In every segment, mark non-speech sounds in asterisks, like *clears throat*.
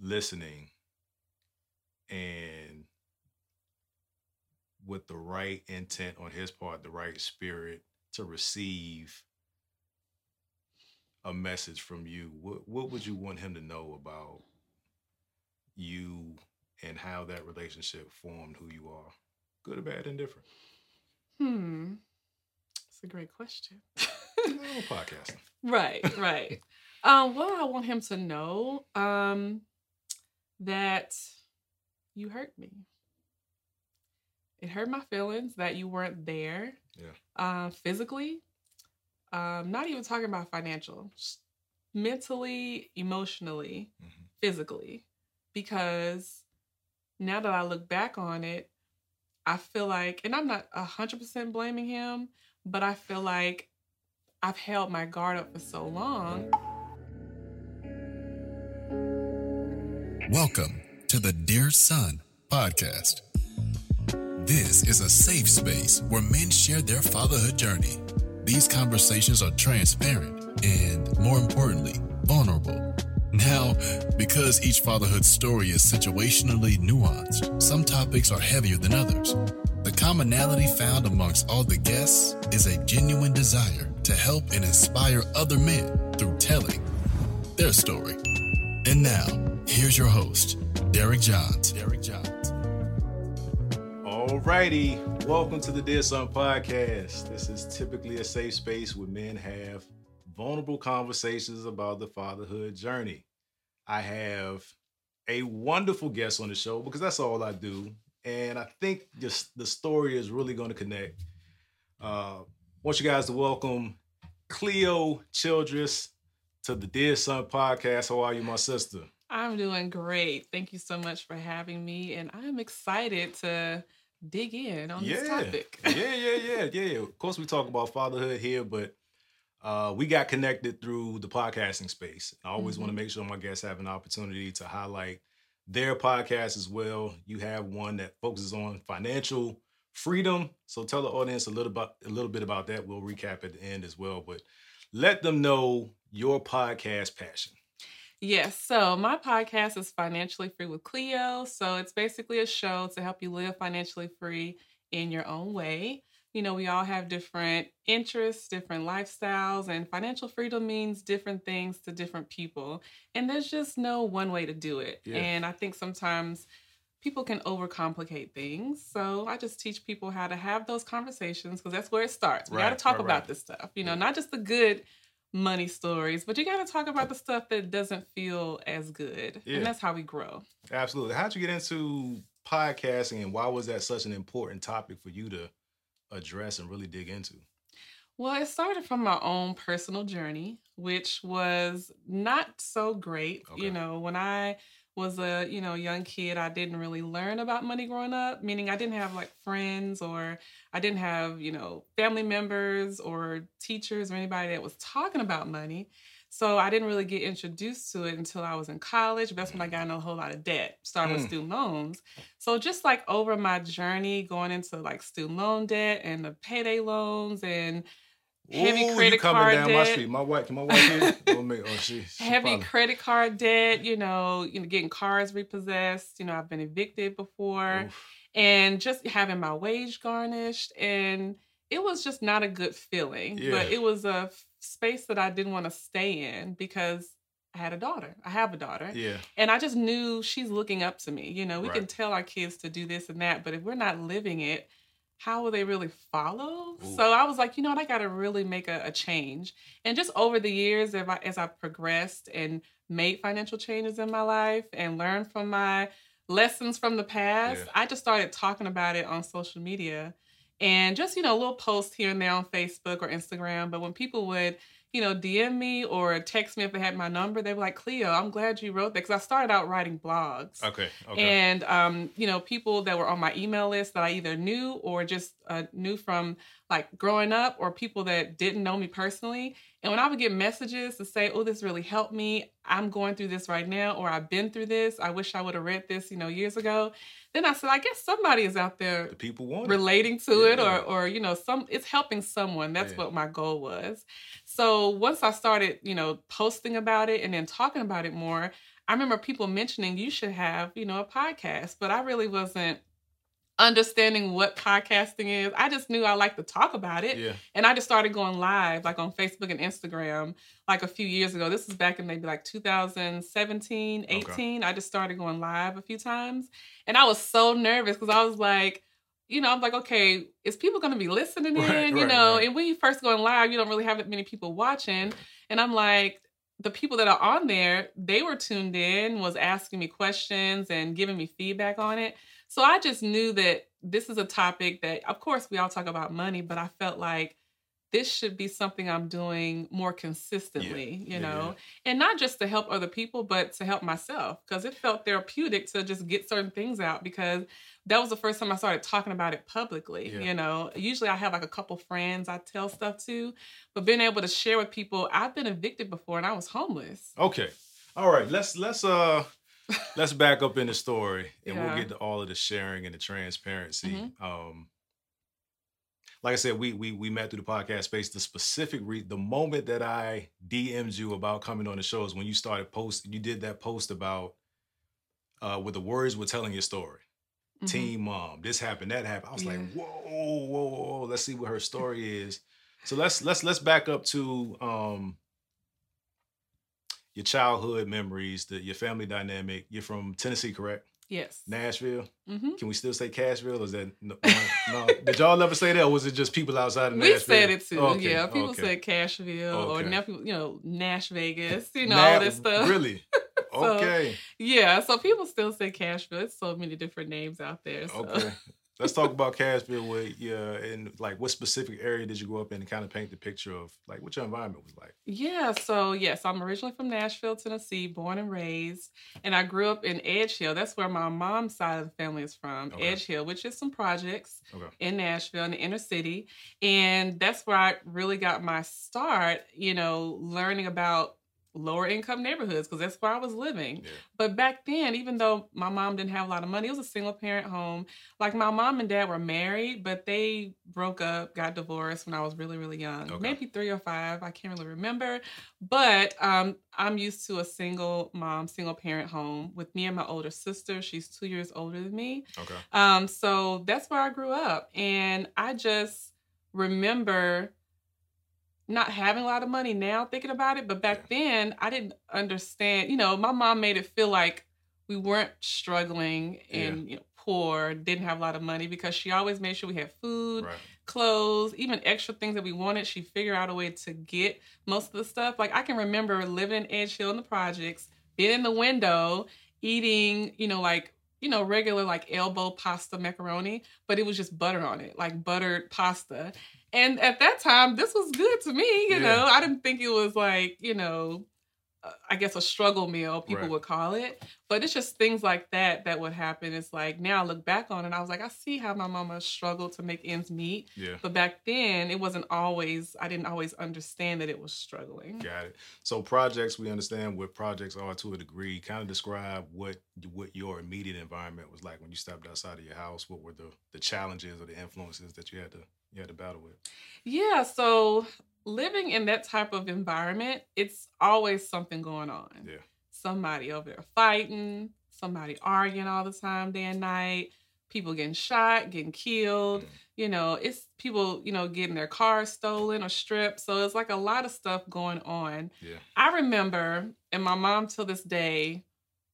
listening and with the right intent on his part the right spirit to receive a message from you what what would you want him to know about you and how that relationship formed who you are good or bad indifferent Hmm. That's a great question. podcasting *laughs* right, right. um, what I want him to know, um, that you hurt me. It hurt my feelings that you weren't there. Yeah. Uh, physically, um, not even talking about financial, just mentally, emotionally, Mhm. physically, because now that I look back on it, I feel like, and I'm not a hundred percent blaming him, but I feel like I've held my guard up for so long. Welcome to the Dear Son podcast. This is a safe space where men share their fatherhood journey. These conversations are transparent and, more importantly, vulnerable. Now, because each fatherhood story is situationally nuanced, some topics are heavier than others. The commonality found amongst all the guests is a genuine desire to help and inspire other men through telling their story. And now, here's your host, Derek Johns. Derek Johns. Alrighty, welcome to the Dear Son podcast. This is typically a safe space where men have vulnerable conversations about the fatherhood journey. I have a wonderful guest on the show because that's all I do, and I think just the story is really going to connect. Uh, want you guys to welcome Cleo Childress to the Dear Son podcast. How are you, my sister? I'm doing great. Thank you so much for having me, and I'm excited to dig in on this topic. yeah, yeah, yeah, yeah. Of course, we talk about fatherhood here, but uh, we got connected through the podcasting space. I always want to make sure my guests have an opportunity to highlight their podcast as well. You have one that focuses on financial freedom. So tell the audience a little about a little bit about that. We'll recap at the end as well, but let them know your podcast passion. Yes. So my podcast is Financially Free with Cleo. So it's basically a show to help you live financially free in your own way. You know, we all have different interests, different lifestyles, and financial freedom means different things to different people. And there's just no one way to do it. Yeah. And I think sometimes people can overcomplicate things. So I just teach people how to have those conversations because that's where it starts. We got to talk right, about right. this stuff, you know, not just the good money stories, but you got to talk about the stuff that doesn't feel as good. Yeah. And that's how we grow. Absolutely. How'd you get into podcasting and why was that such an important topic for you to address and really dig into? Well, it started from my own personal journey, which was not so great. Okay. You know, when I was a, you know, young kid, I didn't really learn about money growing up, meaning I didn't have like friends or I didn't have, you know, family members or teachers or anybody that was talking about money. So I didn't really get introduced to it until I was in college. That's when I got in a whole lot of debt, started with Mm. student loans. So just like over my journey going into like student loan debt and the payday loans and heavy Ooh, you credit coming card down my debt. street. My wife, my wife *laughs* oh, me, oh, she, she heavy probably- credit card debt, you know, you know, getting cars repossessed, you know, I've been evicted before Oof. and just having my wage garnished and it was just not a good feeling. Yeah. But it was a f- space that I didn't want to stay in because I had a daughter. I have a daughter. Yeah. And I just knew she's looking up to me. You know, we Right. can tell our kids to do this and that, but if we're not living it, how will they really follow? Ooh. So I was like, you know what, I got to really make a, a change. And just over the years, as I, as I progressed and made financial changes in my life and learned from my lessons from the past, Yeah. I just started talking about it on social media and just, you know, a little post here and there on Facebook or Instagram. But when people would, you know, DM me or text me if they had my number, they were like, Cleo, I'm glad you wrote that. Because I started out writing blogs. Okay. Okay. And um, you know, people that were on my email list that I either knew or just uh, knew from like growing up, or people that didn't know me personally. And when I would get messages to say, "Oh, this really helped me. I'm going through this right now," or "I've been through this. I wish I would have read this, you know, years ago," then I said, "I guess somebody is out there the people want it. relating to it Yeah. or or you know some it's helping someone that's Yeah. what my goal was so once i started you know posting about it and then talking about it more i remember people mentioning you should have you know a podcast but i really wasn't understanding what podcasting is i just knew i liked to talk about it Yeah. and I just started going live, like on Facebook and Instagram, like a few years ago. This was back in maybe like 2017, 18. I just started going live a few times. And I was so nervous because I was like, you know, I'm like, okay, is people going to be listening *laughs* in? Right, you know, right. and when you first going live, you don't really have that many people watching. And I'm like, the people that are on there, they were tuned in, was asking me questions and giving me feedback on it. So I just knew that this is a topic that, of course, we all talk about money, but I felt like this should be something I'm doing more consistently, you Yeah, know, and not just to help other people, but to help myself because it felt therapeutic to just get certain things out because that was the first time I started talking about it publicly, Yeah. you know. Usually I have like a couple friends I tell stuff to, but being able to share with people, I've been evicted before and I was homeless. Okay. All right. Let's let's uh let's back up in the story and we'll get to all of the sharing and the transparency. Mhm. Um like I said, we we we met through the podcast space. The specific re- the moment that I DM'd you about coming on the show is when you started posting. You did that post about uh with the words were telling your story. Mhm. Teen mom, this happened, that happened. I was like, whoa, whoa, whoa. Let's see what her story is. So let's let's let's back up to um your childhood memories, the your family dynamic. You're from Tennessee, correct? Yes. Nashville. hmm Can we still say Cashville? Is that no? no. Did y'all ever say that? Or was it just people outside of Nashville? We said it too. Okay, yeah, people okay. said Cashville or Okay. now people, you know, Nash Vegas, you know, all this stuff. Really? *laughs* So, Okay. Yeah, so people still say Cashville. It's so many different names out there. So. Okay. Let's talk about Cashville. Where yeah, and like what specific area did you grow up in, and kind of paint the picture of like what your environment was like. Yeah, so yes, I'm originally from Nashville, Tennessee, born and raised, and I grew up in Edge Hill. That's where my mom's side of the family is from, Okay. Edge Hill, which is some projects Okay. in Nashville in the inner city, and that's where I really got my start. You know, learning about lower income neighborhoods because that's where I was living. Yeah. But back then, even though my mom didn't have a lot of money, it was a single parent home. Like my mom and dad were married, but they broke up, got divorced when I was really, really young. Okay. Maybe three or five. I can't really remember. But um, I'm used to a single mom, single parent home with me and my older sister. She's two years older than me. Okay. Um, so that's where I grew up. And I just remember not having a lot of money now thinking about it. But back then, I didn't understand. You know, my mom made it feel like we weren't struggling and you know, poor, didn't have a lot of money because she always made sure we had food, Right. clothes, even extra things that we wanted. She figured out a way to get most of the stuff. Like I can remember living in Edge Hill in the projects, being in the window, eating, you know, like you know, regular like elbow pasta macaroni, but it was just butter on it, like buttered pasta. And at that time, this was good to me, you Yeah. know. I didn't think it was like, you know, I guess a struggle meal, people Right. would call it. But it's just things like that that would happen. It's like now I look back on it, I was like, I see how my mama struggled to make ends meet. Yeah. But back then, it wasn't always, I didn't always understand that it was struggling. Got it. So projects, we understand what projects are to a degree. Kind of describe what what your immediate environment was like when you stepped outside of your house. What were the the challenges or the influences that you had to you had to battle with? Yeah, so living in that type of environment, it's always something going on. Yeah. Somebody over there fighting, somebody arguing all the time, day and night, people getting shot, getting killed. Mm. You know, it's people, you know, getting their cars stolen or stripped. So it's like a lot of stuff going on. Yeah. I remember, and my mom till this day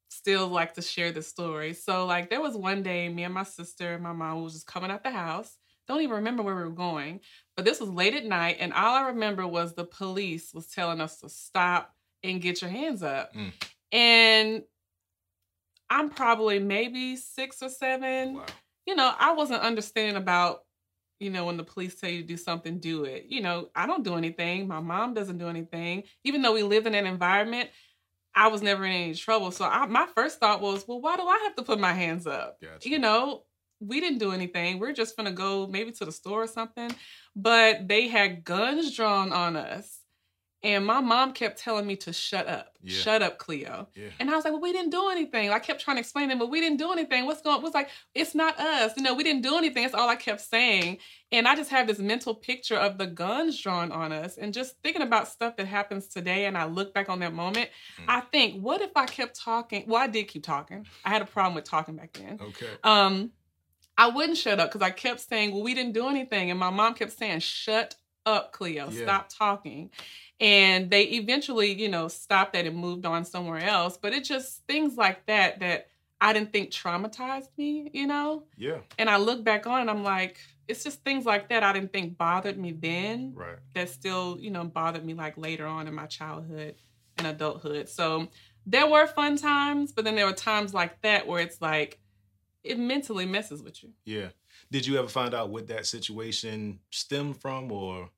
still like to share this story. So like there was one day, me and my sister and my mom was just coming out the house. Don't even remember where we were going, but this was late at night, and all I remember was the police was telling us to stop and get your hands up. Mm. And I'm probably maybe six or seven Wow. you know, I wasn't understanding about, you know, when the police tell you to do something, do it. You know, I don't do anything. My mom doesn't do anything. Even though we live in an environment, I was never in any trouble. So I, my first thought was, well, why do I have to put my hands up? Gotcha. You know, we didn't do anything. We're just gonna go maybe to the store or something. But they had guns drawn on us. And my mom kept telling me to shut up. Yeah. Shut up, Cleo. Yeah. And I was like, well, we didn't do anything. I kept trying to explain to them, but we didn't do anything. What's going was like, it's not us. You know, we didn't do anything. That's all I kept saying. And I just have this mental picture of the guns drawn on us and just thinking about stuff that happens today. And I look back on that moment. Mm. I think, what if I kept talking? Well, I did keep talking. I had a problem with talking back then. Okay. Um, I wouldn't shut up because I kept saying, well, we didn't do anything. And my mom kept saying, shut up, Cleo. Yeah. Stop talking. And they eventually, you know, stopped that and moved on somewhere else. But it just things like that that I didn't think traumatized me, you know? Yeah. And I look back on and I'm like, it's just things like that I didn't think bothered me then Right. that still, you know, bothered me like later on in my childhood and adulthood. So there were fun times, but then there were times like that where it's like it mentally messes with you. Yeah. Did you ever find out what that situation stemmed from, or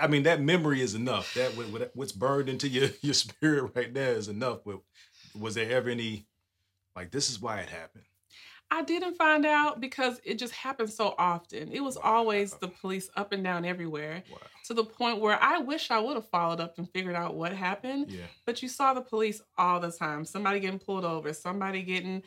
I mean, that memory is enough. That what- what- what's burned into your *laughs* your spirit right there is enough. But was there ever any like this is why it happened? I didn't find out because it just happened so often. It was always the police up and down everywhere Wow. to the point where I wish I would have followed up and figured out what happened. Yeah. But you saw the police all the time. Somebody getting pulled over, somebody getting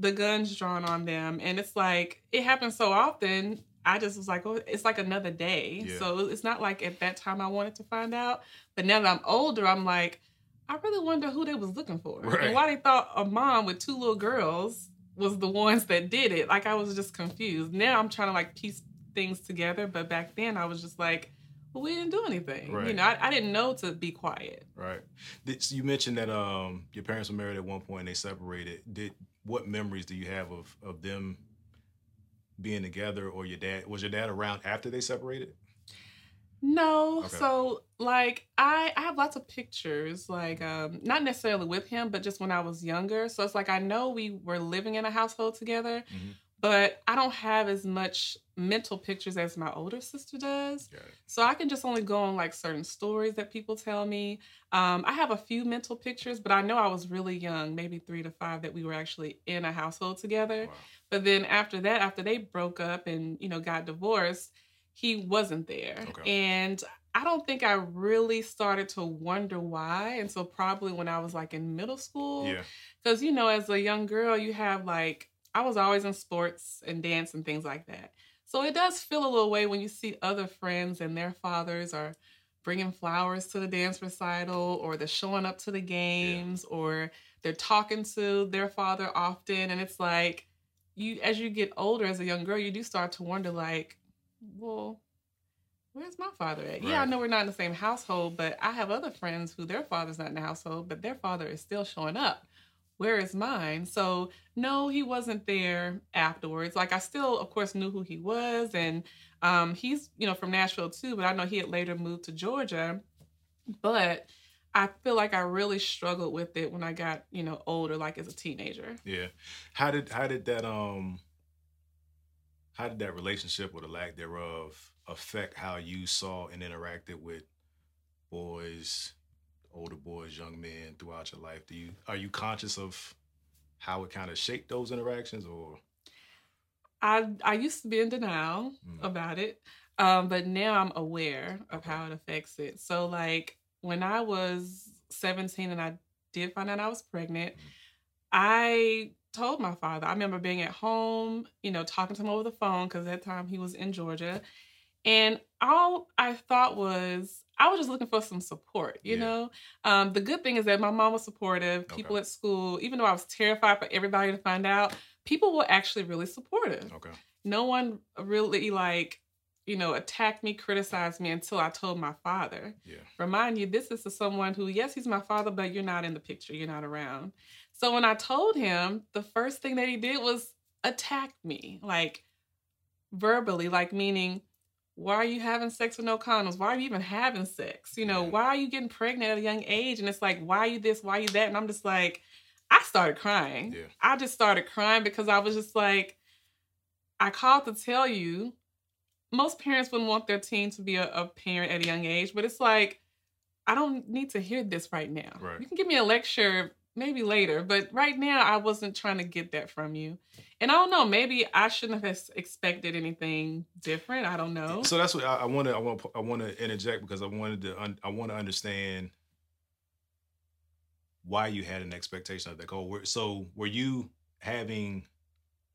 the guns drawn on them. And it's like, it happens so often. I just was like, oh, it's like another day. Yeah. So it's not like at that time I wanted to find out. But now that I'm older, I'm like, I really wonder who they was looking for. Right. And why they thought a mom with two little girls was the ones that did it. Like I was just confused. Now I'm trying to like piece things together. But back then I was just like, well, we didn't do anything. You know, I, I didn't know to be quiet. Right. Did, so you mentioned that um your parents were married at one point and they separated. Did what memories do you have of of them being together or your dad was your dad around after they separated? No, Okay. so like I I have lots of pictures, like um not necessarily with him, but just when I was younger. So it's like I know we were living in a household together, Mhm. But I don't have as much mental pictures as my older sister does. So I can just only go on like certain stories that people tell me. Um, I have a few mental pictures, but I know I was really young, maybe three to five, that we were actually in a household together. Wow. But then after that, after they broke up and you know got divorced, he wasn't there, Okay. and I don't think I really started to wonder why. And so probably when I was like in middle school, Yeah. because you know, as a young girl, you have like I was always in sports and dance and things like that. So it does feel a little way when you see other friends and their fathers are bringing flowers to the dance recital or they're showing up to the games or they're talking to their father often. And it's like you as you get older as a young girl you do start to wonder like well where's my father at? Yeah i know we're not in the same household but i have other friends who their father's not in the household but their father is still showing up where is mine? So no he wasn't there afterwards. Like i still of course knew who he was and um, he's you know from nashville too but i know he had later moved to georgia. But i feel like i really struggled with it when i got you know older like as a teenager. Yeah. How did how did that um how did that relationship or the lack thereof affect how you saw and interacted with boys, older boys, young men throughout your life? Do you are you conscious of how it kind of shaped those interactions or I I used to be in denial Mm. about it, um, but now I'm aware of Okay. how it affects it. So like when I was 17 and I did find out I was pregnant, Mhm. I told my father. I remember being at home, you know, talking to him over the phone because at that time he was in Georgia, and all I thought was I was just looking for some support. You Yeah. know, um, the good thing is that my mom was supportive. People Okay. at school, even though I was terrified for everybody to find out, people were actually really supportive. Okay. No one really like, you know, attacked me, criticized me until I told my father. Yeah. Remind you, this is to someone who, yes, he's my father, but you're not in the picture. You're not around. So when I told him, the first thing that he did was attack me, like verbally, like meaning, why are you having sex with no condoms? Why are you even having sex? You know, why are you getting pregnant at a young age? And it's like, why are you this? Why are you that? And I'm just like, I started crying. Yeah. I just started crying because I was just like, I called to tell you, most parents wouldn't want their teen to be a, a parent at a young age, but it's like, I don't need to hear this right now. Right. You can give me a lecture maybe later, but right now I wasn't trying to get that from you. And I don't know, maybe I shouldn't have expected anything different. I don't know. So that's what I want to I want I want to interject because I wanted to un, I want to understand why you had an expectation of that goal. So were you having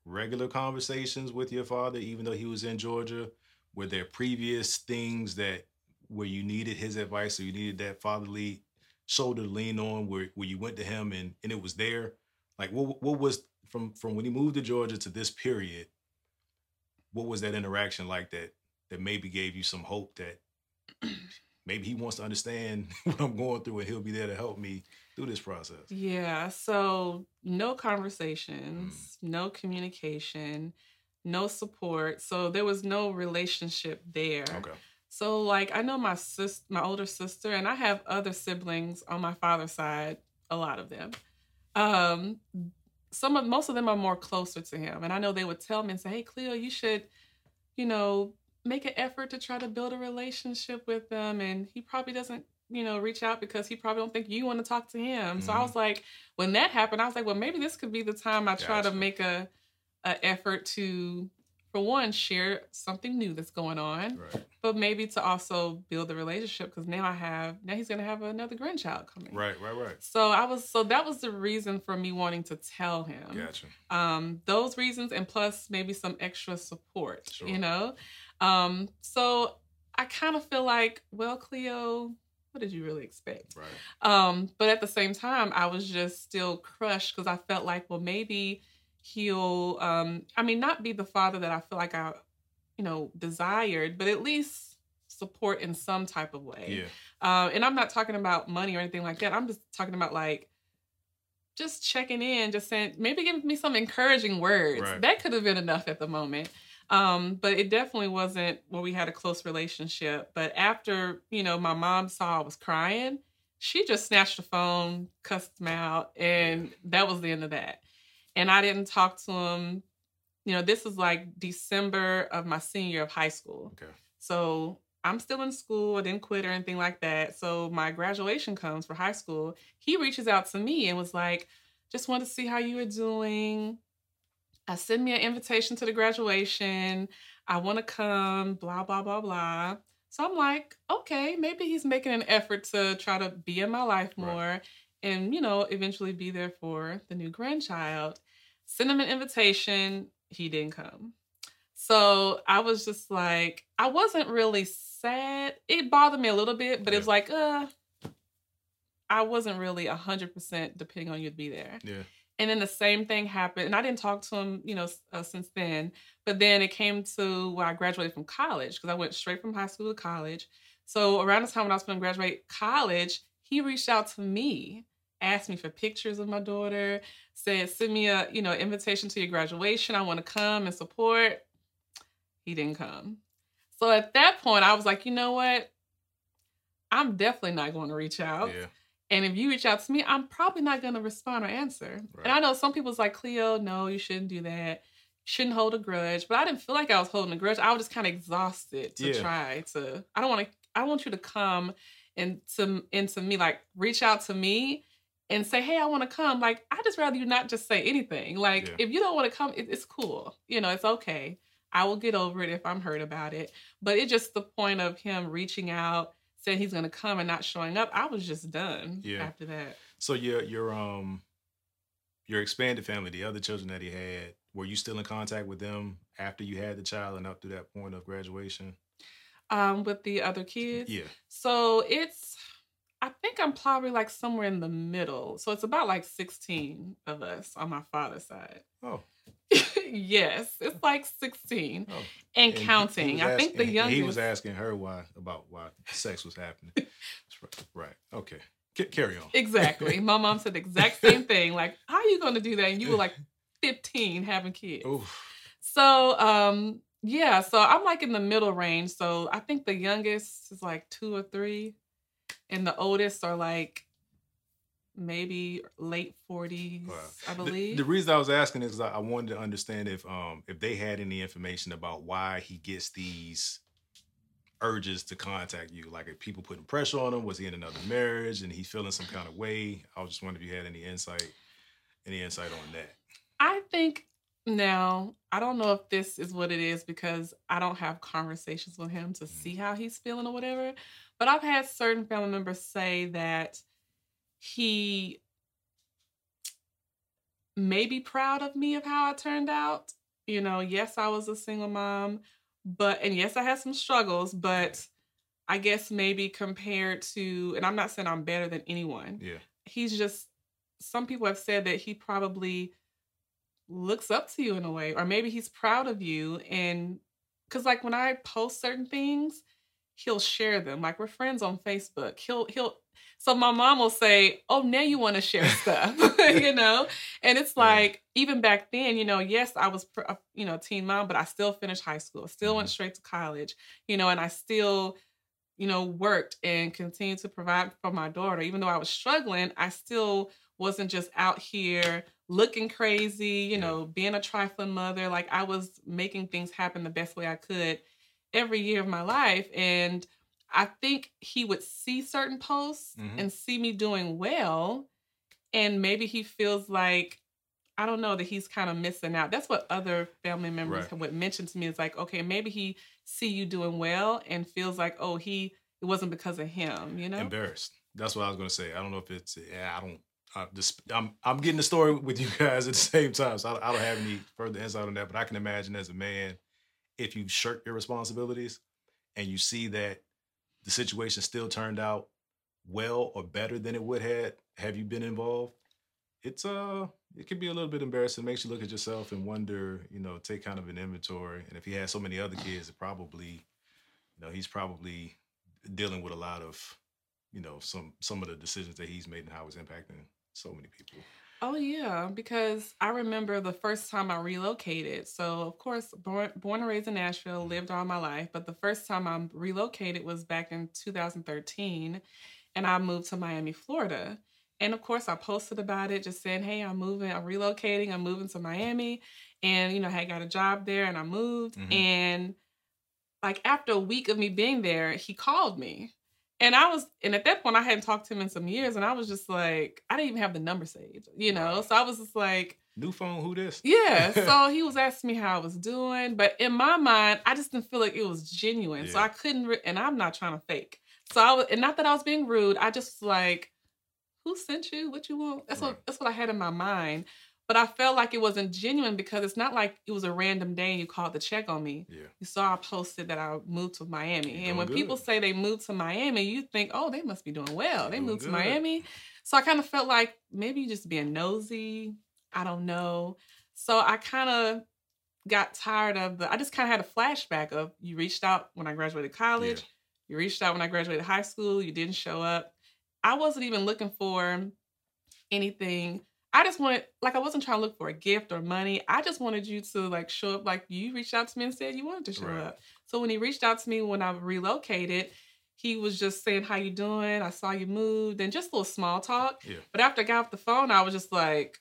regular conversations with your father even though he was in Georgia? Were there previous things that where you needed his advice or you needed that fatherly shoulder to lean on where, where you went to him and, and it was there? Like what what was from from when he moved to Georgia to this period? What was that interaction like that that maybe gave you some hope that *clears throat* maybe he wants to understand *laughs* what I'm going through and he'll be there to help me through this process? Yeah, so no conversations, mm. no communication, no support. So there was no relationship there. Okay. So like I know my sis my older sister and I have other siblings on my father's side, a lot of them. Um some of most of them are more closer to him and I know they would tell me and say, "Hey Cleo, you should, you know, make an effort to try to build a relationship with them and he probably doesn't you know, reach out because he probably don't think you want to talk to him. So I Mhm. was like, when that happened, I was like, well, maybe this could be the time I try to make a, a effort to, for one, share something new that's going on, Right. but maybe to also build the relationship because now I have now he's gonna have another grandchild coming. Right, right, right. So I was so that was the reason for me wanting to tell him. Gotcha. Um, those reasons and plus maybe some extra support, Sure. you know. Um, so I kind of feel like, well, Cleo, what did you really expect? Right. Um, but at the same time, I was just still crushed because I felt like, well, maybe he'll, um, I mean, not be the father that I feel like I, you know, desired, but at least support in some type of way. Yeah. Um, and I'm not talking about money or anything like that. I'm just talking about like just checking in, just saying maybe give me some encouraging words. Right. That could have been enough at the moment. Um, but it definitely wasn't where we had a close relationship. But after, you know, my mom saw I was crying, she just snatched the phone, cussed him out, and that was the end of that. And I didn't talk to him. You know, this was like December of my senior year of high school. Okay. So I'm still in school. I didn't quit or anything like that. So my graduation comes for high school. He reaches out to me and was like, just wanted to see how you were doing. I send me an invitation to the graduation. I want to come, blah, blah, blah, blah. So I'm like, okay, maybe he's making an effort to try to be in my life Right. more and, you know, eventually be there for the new grandchild. Send him an invitation. He didn't come. So I was just like, I wasn't really sad. It bothered me a little bit, but it was like, uh, I wasn't really a hundred percent depending on you to be there. Yeah. And then the same thing happened, and I didn't talk to him, you know, uh, since then. But then it came to where I graduated from college because I went straight from high school to college. So around the time when I was going to graduate college, he reached out to me, asked me for pictures of my daughter, said, "Send me a, you know, invitation to your graduation. I want to come and support." He didn't come. So at that point, I was like, you know what? I'm definitely not going to reach out. Yeah. And if you reach out to me, I'm probably not going to respond or answer. Right. And I know some people's like, Cleo, no, you shouldn't do that. Shouldn't hold a grudge. But I didn't feel like I was holding a grudge. I was just kind of exhausted to Yeah. try to. I don't want to. I want you to come and to into me, like reach out to me and say, hey, I want to come. Like I just rather you not just say anything. Like Yeah. if you don't want to come, it, it's cool. You know, it's okay. I will get over it if I'm hurt about it. But it's just the point of him reaching out, saying he's going to come and not showing up. I was just done Yeah. after that. So your your um your expanded family, the other children that he had, were you still in contact with them after you had the child and up to that point of graduation? Um, with the other kids. Yeah. So it's, I think I'm probably like somewhere in the middle. So it's about like 16 of us on my father's side. Oh. *laughs* yes, it's like 16 Oh. and, And counting. was I think the youngest. He was asking her why about why sex was happening. *laughs* right. right. Okay. C- carry on. Exactly. *laughs* My mom said the exact same thing. Like, how are you going to do that? And you were like 15 having kids. Oof. So, um, yeah, so I'm like in the middle range. So I think the youngest is like two or three, and the oldest are like maybe late 40s, Wow. I The- believe. The, reason I was asking is I, I wanted to understand if um if they had any information about why he gets these urges to contact you. Like if people putting pressure on him, was he in another marriage and he's feeling some kind of way? I was just wondering if you had any insight, any insight on that. I think now, I don't know if this is what it is because I don't have conversations with him to see how he's feeling or whatever. But I've had certain family members say that he may be proud of me of how I turned out. You know, yes, I was a single mom, but, and yes, I had some struggles, but I guess maybe compared to, and I'm not saying I'm better than anyone Yeah. he's just some people have said that he probably looks up to you in a way or maybe he's proud of you and because like when i post certain things he'll share them like we're friends on facebook he'll he'll so my mom will say oh now you want to share stuff *laughs* *laughs* you know and it's Yeah. like even back then you know yes i was you know teen mom but i still finished high school still went Mhm. straight to college you know and i still you know, worked and continued to provide for my daughter. Even though I was struggling, I still wasn't just out here looking crazy, you Yeah. know, being a trifling mother. Like I was making things happen the best way I could every year of my life. And I think he would see certain posts Mhm. and see me doing well. And maybe he feels like, I don't know, that he's kind of missing out. That's what other family members Right. would mention to me. Is like, okay, maybe he see you doing well and feels like, oh, he it wasn't because of him, you know? Embarrassed. That's what I was gonna say. I don't know if it's yeah. I don't. I just I'm I'm getting the story with you *laughs* guys at the same time, so I, I don't have any further insight on that. But I can imagine as a man, if you shirk your responsibilities and you see that the situation still turned out well or better than it would had have you been involved, it's uh it can be a little bit embarrassing. It makes you look at yourself and wonder, you know, take kind of an inventory. And if he has so many other kids, it probably, you know, he's probably dealing with a lot of, you know, some some of the decisions that he's made and how it's impacting so many people. Oh yeah, because I remember the first time I relocated. So of course, born born and raised in Nashville, lived all my life. But the first time I relocated was back in 2013, and I moved to Miami, Florida. And of course, I posted about it, just saying, "Hey, I'm moving, I'm relocating, I'm moving to Miami," and you know, I got a job there, and I moved. Mhm. And like after a week of me being there, he called me. And I was, and at that point, I hadn't talked to him in some years, and I was just like, I didn't even have the number saved, you know. So I was just like, New phone, who this? yeah. So *laughs* he was asking me how I was doing, but in my mind, I just didn't feel like it was genuine. So I couldn't, re- and I'm not trying to fake. So I was, and not that I was being rude. I just was like, who sent you? What you want? That's Right. what that's what I had in my mind. But I felt like it wasn't genuine because it's not like it was a random day and you called to check on me. Yeah. You saw I posted that I moved to Miami. You're and when people say they moved to Miami, you think, oh, they must be doing well. You're they doing moved to. Miami. So I kind of felt like maybe you just being nosy. I don't know. So I kind of got tired of the, I just kind of had a flashback of you reached out when I graduated college. You reached out when I graduated high school. You didn't show up. I wasn't even looking for anything. I just wanted, like, I wasn't trying to look for a gift or money. I just wanted you to like show up. Like you reached out to me and said you wanted to show Right. up. So when he reached out to me when I relocated, he was just saying, "How you doing? I saw you moved," and just a little small talk. Yeah. But after I got off the phone, I was just like,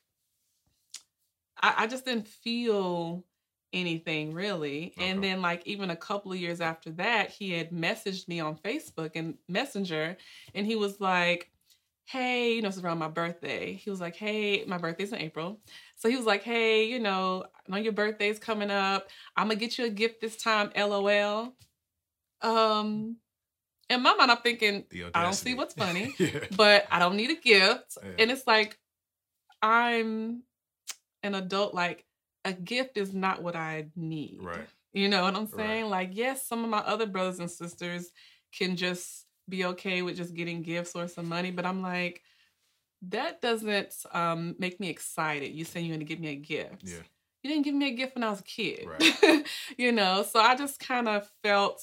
I, I just didn't feel anything really. Okay. And then, like, even a couple of years after that, he had messaged me on Facebook and Messenger, and he was like, Hey, you know, it's around my birthday. He was like, Hey, my birthday's in April. So he was like, Hey, you know, I know your birthday's coming up. I'm gonna get you a gift this time, LOL. Um, in my mind, I'm thinking, I don't see what's funny *laughs* yeah. but I don't need a gift. Yeah. And it's like I'm an adult, like a gift is not what I need. Right. You know what I'm Right. saying? Like, yes, some of my other brothers and sisters can just be okay with just getting gifts or some money, but I'm like, that doesn't um make me excited. You saying you're gonna give me a gift. Yeah. you didn't give me a gift when I was a kid. Right. *laughs* you know, so I just kind of felt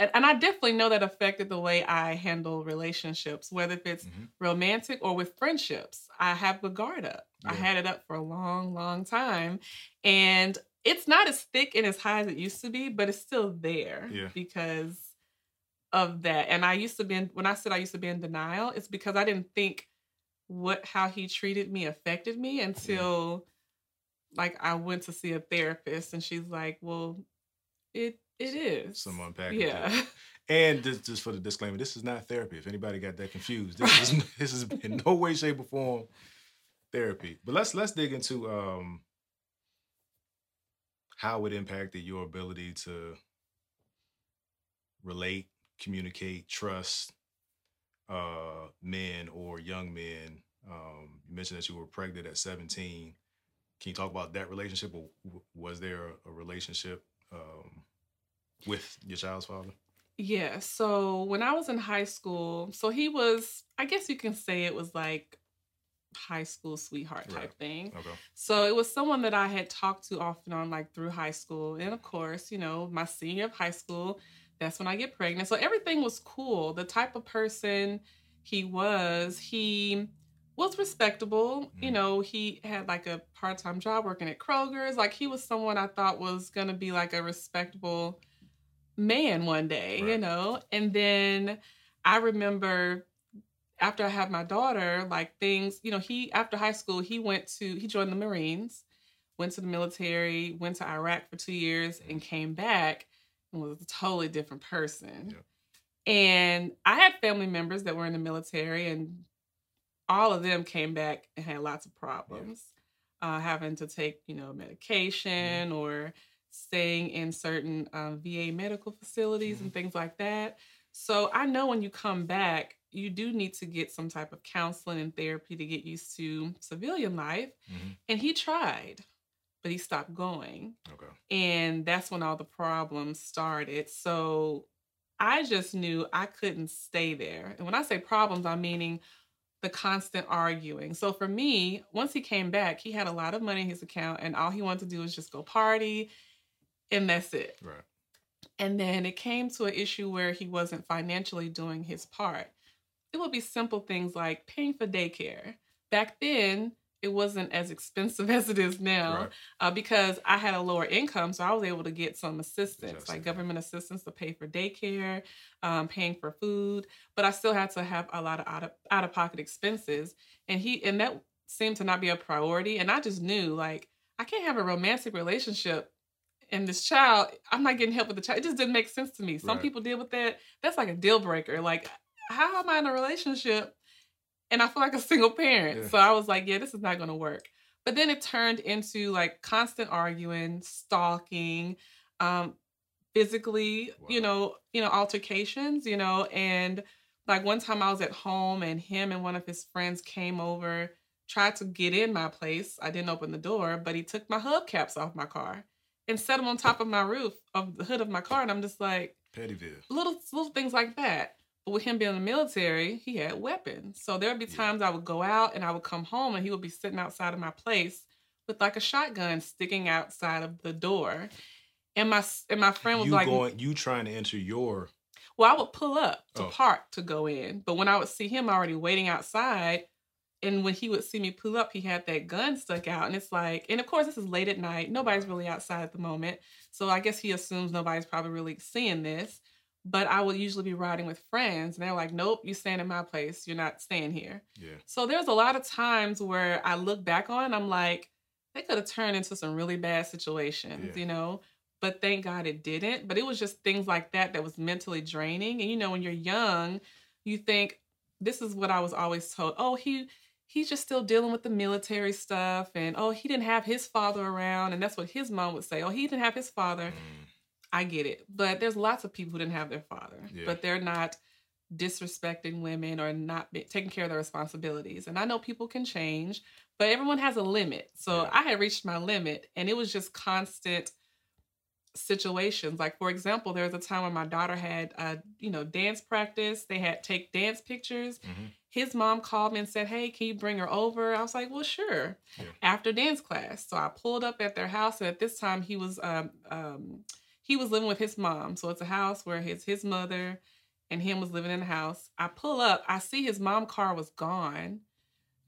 and, and I definitely know that affected the way I handle relationships, whether if it's mm-hmm. romantic or with friendships. I have the guard up. Yeah. I had it up for a long, long time. And it's not as thick and as high as it used to be, but it's still there yeah. because of that. And I used to be in, when I said I used to be in denial, it's because I didn't think what how he treated me affected me until yeah. like I went to see a therapist and she's like, Well, it it is. Some unpacking. Yeah. *laughs* And just, just for the disclaimer, this is not therapy. If anybody got that confused, this is *laughs* this is in no way, shape, or form therapy. But let's let's dig into um how it impacted your ability to relate, communicate, trust uh men or young men. Um, you mentioned that you were pregnant at 17. Can you talk about that relationship, or was there a, relationship um, with your child's father? Yeah. So when I was in high school, so he was, I guess you can say it was like high school sweetheart type right. thing. Okay. So it was someone that I had talked to off and on like through high school. And of course, you know, my senior of high school, that's when I get pregnant. So everything was cool. The type of person he was, he was respectable. Mm. You know, he had like a part-time job working at Kroger's. Like he was someone I thought was going to be like a respectable man one day, right. you know? And then I remember after I had my daughter, like things, you know, he, after high school, he went to, he joined the Marines, went to the military, went to Iraq for two years, and came back was a totally different person. Yeah. And I had family members that were in the military, and all of them came back and had lots of problems, yeah. uh, having to take, you know, medication mm-hmm. or staying in certain um, VA medical facilities mm-hmm. and things like that. So I know when you come back, you do need to get some type of counseling and therapy to get used to civilian life. Mm-hmm. And he tried, but he stopped going. Okay. And that's when all the problems started. So I just knew I couldn't stay there. And when I say problems, I'm meaning the constant arguing. So for me, once he came back, he had a lot of money in his account and all he wanted to do was just go party and that's it. Right. And then it came to an issue where he wasn't financially doing his part. It would be simple things like paying for daycare. Back then, it wasn't as expensive *laughs* as it is now right. uh, because I had a lower income, so I was able to get some assistance, like government assistance to pay for daycare, um, paying for food. But I still had to have a lot of out of out of pocket expenses, and he and that seemed to not be a priority. And I just knew like I can't have a romantic relationship and this child, I'm not getting help with the child. It just didn't make sense to me. Some right. people deal with that. That's like a deal breaker. Like, how am I in a relationship and I feel like a single parent? Yeah. So I was like, yeah, this is not going to work. But then it turned into like constant arguing, stalking, um, physically, wow. you know, you know, altercations, you know, and like one time I was at home and him and one of his friends came over, tried to get in my place. I didn't open the door, but he took my hubcaps off my car and set them on top of my roof of the hood of my car. And I'm just like, Pettyville. Little little things like that. But with him being in the military, he had weapons. So there'd be times. I would go out and I would come home and he would be sitting outside of my place with like a shotgun sticking outside of the door. And my and my friend was you like, going, "You trying to enter your?" Well, I would pull up to oh. park to go in, but when I would see him already waiting outside, and when he would see me pull up, he had that gun stuck out. And it's like, and of course, this is late at night. Nobody's really outside at the moment. So I guess he assumes nobody's probably really seeing this. But I would usually be riding with friends, and they're like, nope, you stand in my place. You're not staying here. Yeah. So there's a lot of times where I look back on, I'm like, they could have turned into some really bad situations, yeah. you know? But thank God it didn't. But it was just things like that that was mentally draining. And you know, when you're young, you think, this is what I was always told. Oh, he he's just still dealing with the military stuff and oh he didn't have his father around and that's what his mom would say oh he didn't have his father mm. I get it but there's lots of people who didn't have their father yeah. but they're not disrespecting women or not taking care of their responsibilities and i know people can change but everyone has a limit so yeah. i had reached my limit and it was just constant situations. Like for example, there was a time when my daughter had uh, you know, dance practice. They had take dance pictures. Mm-hmm. His mom called me and said, Hey, can you bring her over? I was like, Well, sure. Yeah. After dance class. So I pulled up at their house, and at this time he was um um he was living with his mom. So it's a house where his his mother and him was living in the house. I pull up, I see his mom car was gone,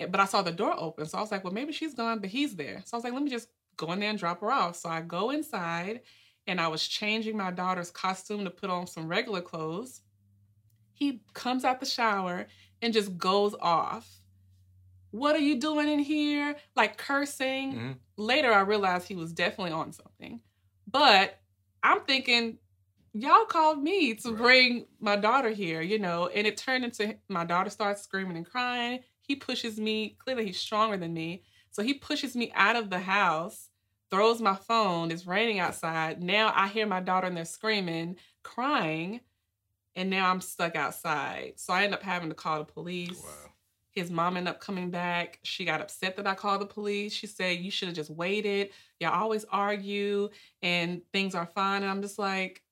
eh, but I saw the door open. So I was like, well, maybe she's gone, but he's there. So I was like, let me just go in there and drop her off. So I go inside and I was changing my daughter's costume to put on some regular clothes. He comes out the shower and just goes off. What are you doing in here? Like cursing. Mhm. Later, I realized he was definitely on something. But I'm thinking, y'all called me to Right. bring my daughter here, you know, and it turned into my daughter starts screaming and crying. He pushes me, clearly he's stronger than me. So he pushes me out of the house, throws my phone. It's raining outside. Now I hear my daughter in there screaming, crying, and now I'm stuck outside. So I end up having to call the police. Wow. His mom ended up coming back. She got upset that I called the police. She said, You should have just waited. Y'all always argue and things are fine. And I'm just like,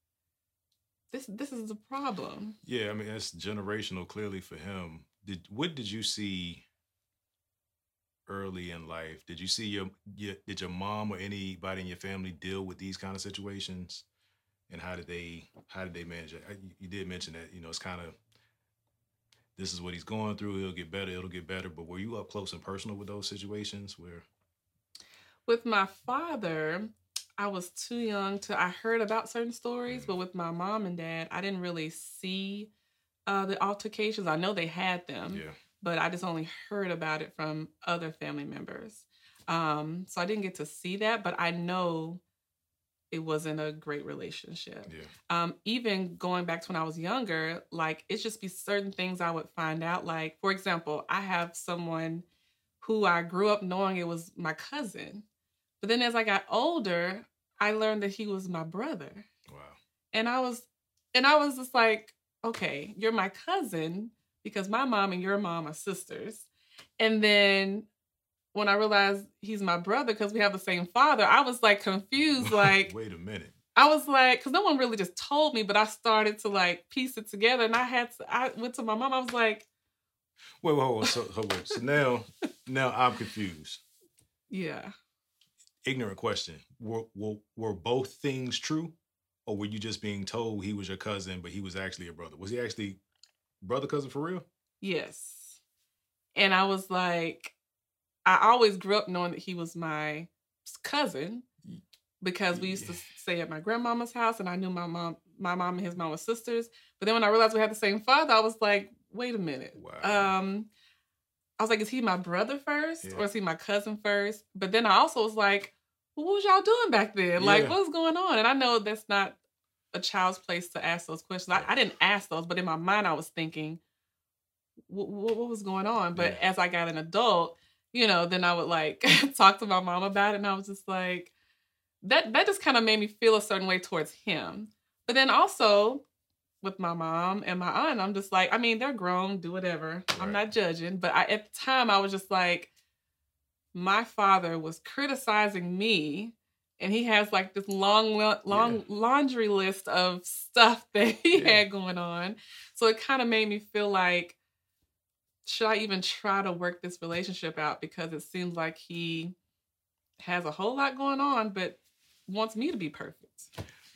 this this is the problem. Yeah, I mean that's generational clearly for him. Did what did you see early in life? Did you see your, your did your mom or anybody in your family deal with these kind of situations? And how did they how did they manage it? You you did mention that, you know, it's kind of this is what he's going through, he'll get better, it'll get better. But were you up close and personal with those situations where With my father, I was too young to I heard about certain stories, Mhm. but with my mom and dad, I didn't really see uh, the altercations. I know they had them. yeah. but I just only heard about it from other family members. Um, so I didn't get to see that, but I know it wasn't a great relationship. Yeah. Um, even going back to when I was younger, like it's just be certain things I would find out. Like, for example, I have someone who I grew up knowing it was my cousin. But then as I got older, I learned that he was my brother. Wow. And I was and I was just like, okay, you're my cousin because my mom and your mom are sisters. And then when I realized he's my brother because we have the same father, I was like confused. *laughs* Like wait a minute. I was like, because no one really just told me, but I started to like piece it together. And I had to, I went to my mom. I was like, Wait, wait, hold on. So, hold on. so now now I'm confused. yeah. ignorant question. Were, were were both things true, or were you just being told he was your cousin, but he was actually your brother? Was he actually brother cousin for real? Yes. And I was like, I always grew up knowing that he was my cousin because we used to stay at my grandmama's house and I knew my mom, my mom and his mom were sisters. But then when I realized we had the same father, I was like, wait a minute. Wow. Um, I was like, is he my brother first Yeah. or is he my cousin first? But then I also was like, well, what was y'all doing back then? Like, Yeah. what was going on? And I know that's not a child's place to ask those questions. I, I didn't ask those, but in my mind, I was thinking, what, what, what was going on? But Yeah. as I got an adult, you know, then I would like *laughs* talk to my mom about it, and I was just like, that that just kind of made me feel a certain way towards him. But then also with my mom and my aunt, I'm just like, I mean, they're grown, do whatever. I'm not judging, but I, at the time, I was just like, my father was criticizing me. And he has like this long, long Yeah. laundry list of stuff *laughs* that he Yeah. had going on. So it kind of made me feel like, should I even try to work this relationship out? Because it seems like he has a whole lot going on, but wants me to be perfect.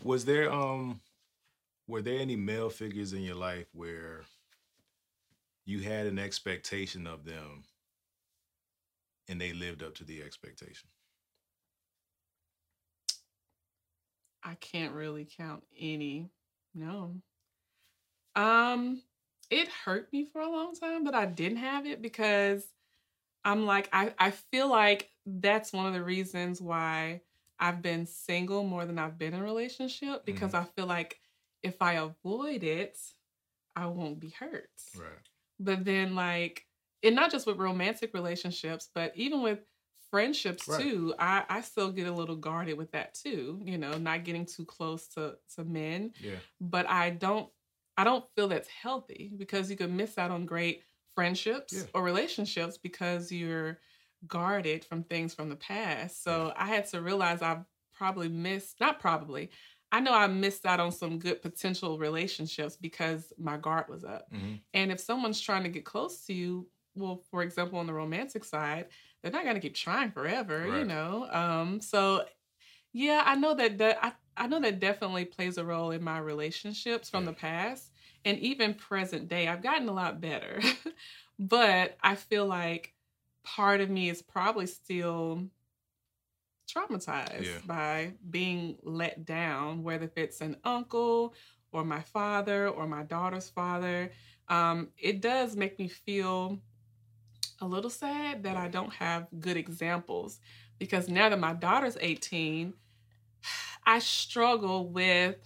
Was there um were there any male figures in your life where you had an expectation of them and they lived up to the expectation? I can't really count any. No. Um, it hurt me for a long time that I didn't have it because I'm like, I, I feel like that's one of the reasons why I've been single more than I've been in a relationship because mm-hmm. I feel like if I avoid it, I won't be hurt. Right. But then, like, and not just with romantic relationships, but even with friendships Right. too, I, I still get a little guarded with that too. You know, not getting too close to to men. Yeah. But I don't, I don't feel that's healthy because you could miss out on great friendships Yeah. or relationships because you're guarded from things from the past. So I had to realize I've probably missed, not probably, I know I missed out on some good potential relationships because my guard was up. Mhm. And if someone's trying to get close to you, well, for example, on the romantic side, they're not going to keep trying forever, you know. Um, so yeah, I know that that I, I know that definitely plays a role in my relationships from Yeah. the past and even present day. I've gotten a lot better, *laughs* but I feel like part of me is probably still traumatized Yeah. by being let down, whether if it's an uncle or my father or my daughter's father. Um, it does make me feel a little sad that I don't have good examples because now that my daughter's 18, *sighs* I struggle with,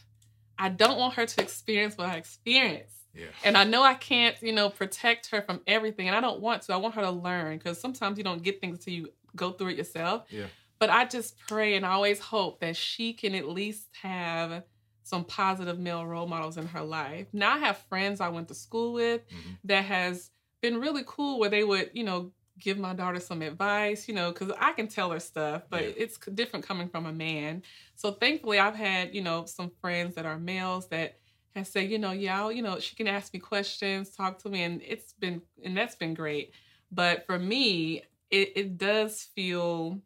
I don't want her to experience what I experienced. Yeah. And I know I can't, you know, protect her from everything. And I don't want to. I want her to learn because sometimes you don't get things until you go through it yourself. Yeah. But I just pray and always hope that she can at least have some positive male role models in her life. Now I have friends I went to school with Mhm. that has been really cool where they would, you know, give my daughter some advice, you know, because I can tell her stuff, but Yeah. it's different coming from a man. So thankfully, I've had, you know, some friends that are males that have said, you know, yeah, I'll, you know, she can ask me questions, talk to me, and it's been, and that's been great. But for me, it, it does feel,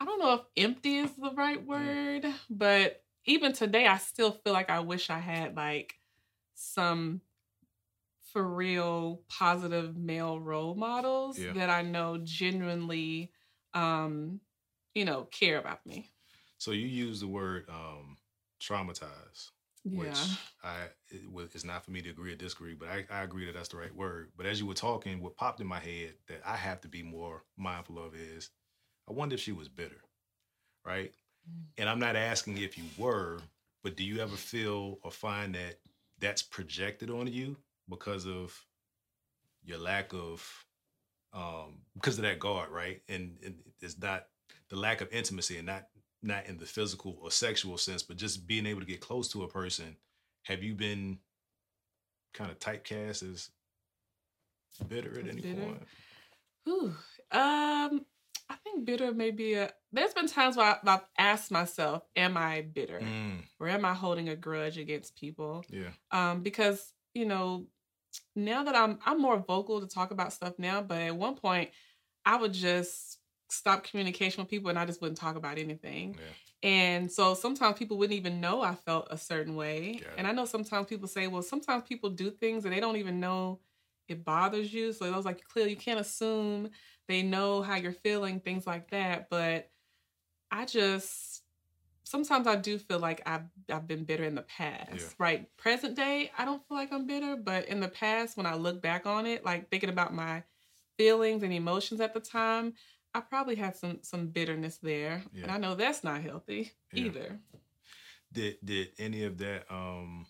I don't know if empty is the right word, but even today, I still feel like I wish I had like some for real positive male role models Yeah. that I know genuinely, um, you know, care about me. So you use the word um, traumatized, which Yeah. I it it's not for me to agree or disagree, but I, I agree that that's the right word. But as you were talking, what popped in my head that I have to be more mindful of is, I wonder if she was bitter, right? Mm. And I'm not asking if you were, but do you ever feel or find that that's projected on you because of your lack of um because of that guard right and, and it's not the lack of intimacy and not not in the physical or sexual sense but just being able to get close to a person have you been kind of typecast as bitter at any bitter? point Whew. Um, I think bitter may be a. There's been times where I've asked myself, "Am I bitter, Mm, or am I holding a grudge against people?" yeah Um, because you know, now that I'm I'm more vocal to talk about stuff now, but at one point, I would just stop communication with people and I just wouldn't talk about anything. yeah And so sometimes people wouldn't even know I felt a certain way. And I know sometimes people say, well, sometimes people do things and they don't even know it bothers you. So I was like, clearly, you can't assume they know how you're feeling, things like that. But I just sometimes I do feel like I've I've been bitter in the past. Yeah. Right. Present day, I don't feel like I'm bitter, but in the past, when I look back on it, like thinking about my feelings and emotions at the time, I probably had some some bitterness there. And I know that's not healthy Yeah. either. did did any of that um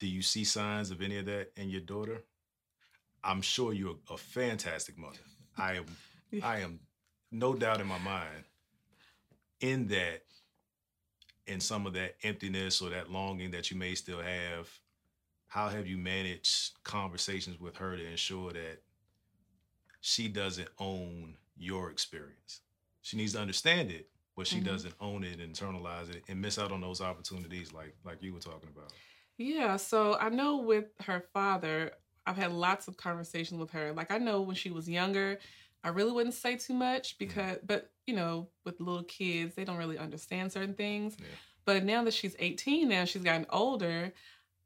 do you see signs of any of that in your daughter i'm sure you're a fantastic mother i am *laughs* Yeah. i am no doubt in my mind in that in some of that emptiness or that longing that you may still have how have you managed conversations with her to ensure that she doesn't own your experience she needs to understand it but she Mhm. doesn't own it internalize it and miss out on those opportunities like like you were talking about Yeah, so I know with her father, I've had lots of conversations with her. Like I know when she was younger, I really wouldn't say too much because but you know, with little kids, they don't really understand certain things. Yeah. But now that she's 18 now, she's gotten older,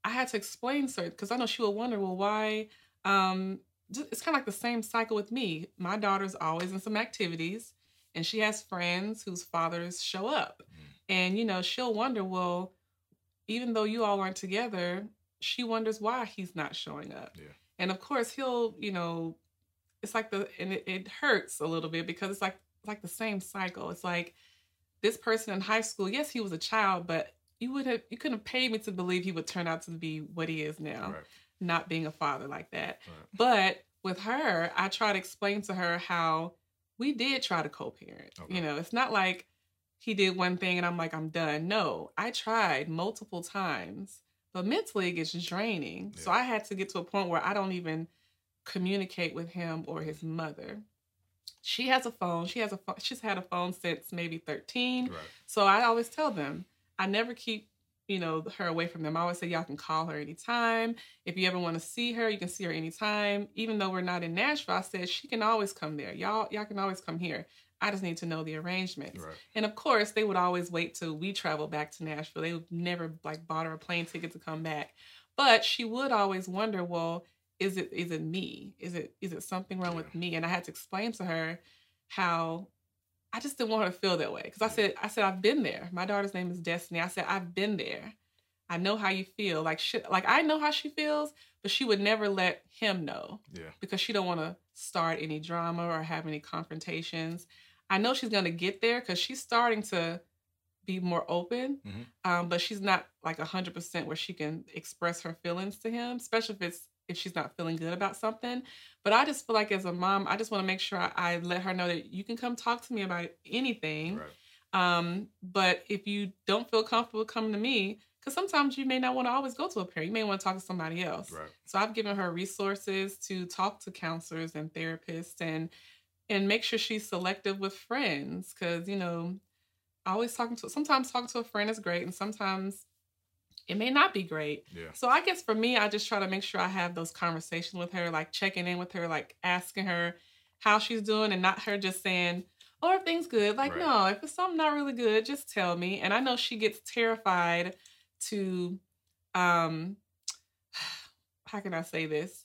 I had to explain certain because I know she will wonder, well, why um it's kind of like the same cycle with me. My daughter's always in some activities and she has friends whose fathers show up. Mm. And you know, she'll wonder, well, even though you all aren't together, she wonders why he's not showing up. Yeah. And of course, he'll, you know, it's like the and it, it hurts a little bit because it's like like the same cycle. It's like this person in high school, yes, he was a child, but you would have you couldn't have paid me to believe he would turn out to be what he is now, right not being a father like that. right But with her, I try to explain to her how we did try to co-parent. Okay. You know, it's not like he did one thing and I'm like, I'm done. No, I tried multiple times, but mentally it gets draining. So I had to get to a point where I don't even communicate with him or his mother. She has a phone. She has a phone. She's had a phone since maybe 13. right So I always tell them, I never keep you know her away from them. I always say y'all can call her anytime. If you ever want to see her, you can see her anytime. Even though we're not in Nashville, I said she can always come there. Y'all y'all can always come here. I just need to know the arrangements. Right. And of course, they would always wait till we travel back to Nashville. They would never like bought her a plane ticket to come back. But she would always wonder, well, is it is it me? Is it is it something wrong Yeah. with me? And I had to explain to her how I just didn't want her to feel that way. Because I said, I said, I've been there. My daughter's name is Destiny. I said, I've been there. I know how you feel. Like shit, like I know how she feels, but she would never let him know Yeah. because she don't want to start any drama or have any confrontations. I know she's gonna get there because she's starting to be more open, Mhm. um, but she's not like hundred percent where she can express her feelings to him, especially if it's if she's not feeling good about something. But I just feel like as a mom, I just want to make sure I, I let her know that you can come talk to me about anything. Right. Um, but if you don't feel comfortable coming to me, because sometimes you may not want to always go to a parent, you may want to talk to somebody else. Right. So I've given her resources to talk to counselors and therapists and and make sure she's selective with friends because you know always talking to sometimes talking to a friend is great and sometimes it may not be great. Yeah. So I guess for me, I just try to make sure I have those conversations with her, like checking in with her, like asking her how she's doing, and not her just saying, "Oh, everything's good." Like, Right. no, if it's something not really good, just tell me. And I know she gets terrified to, um, *sighs* how can I say this?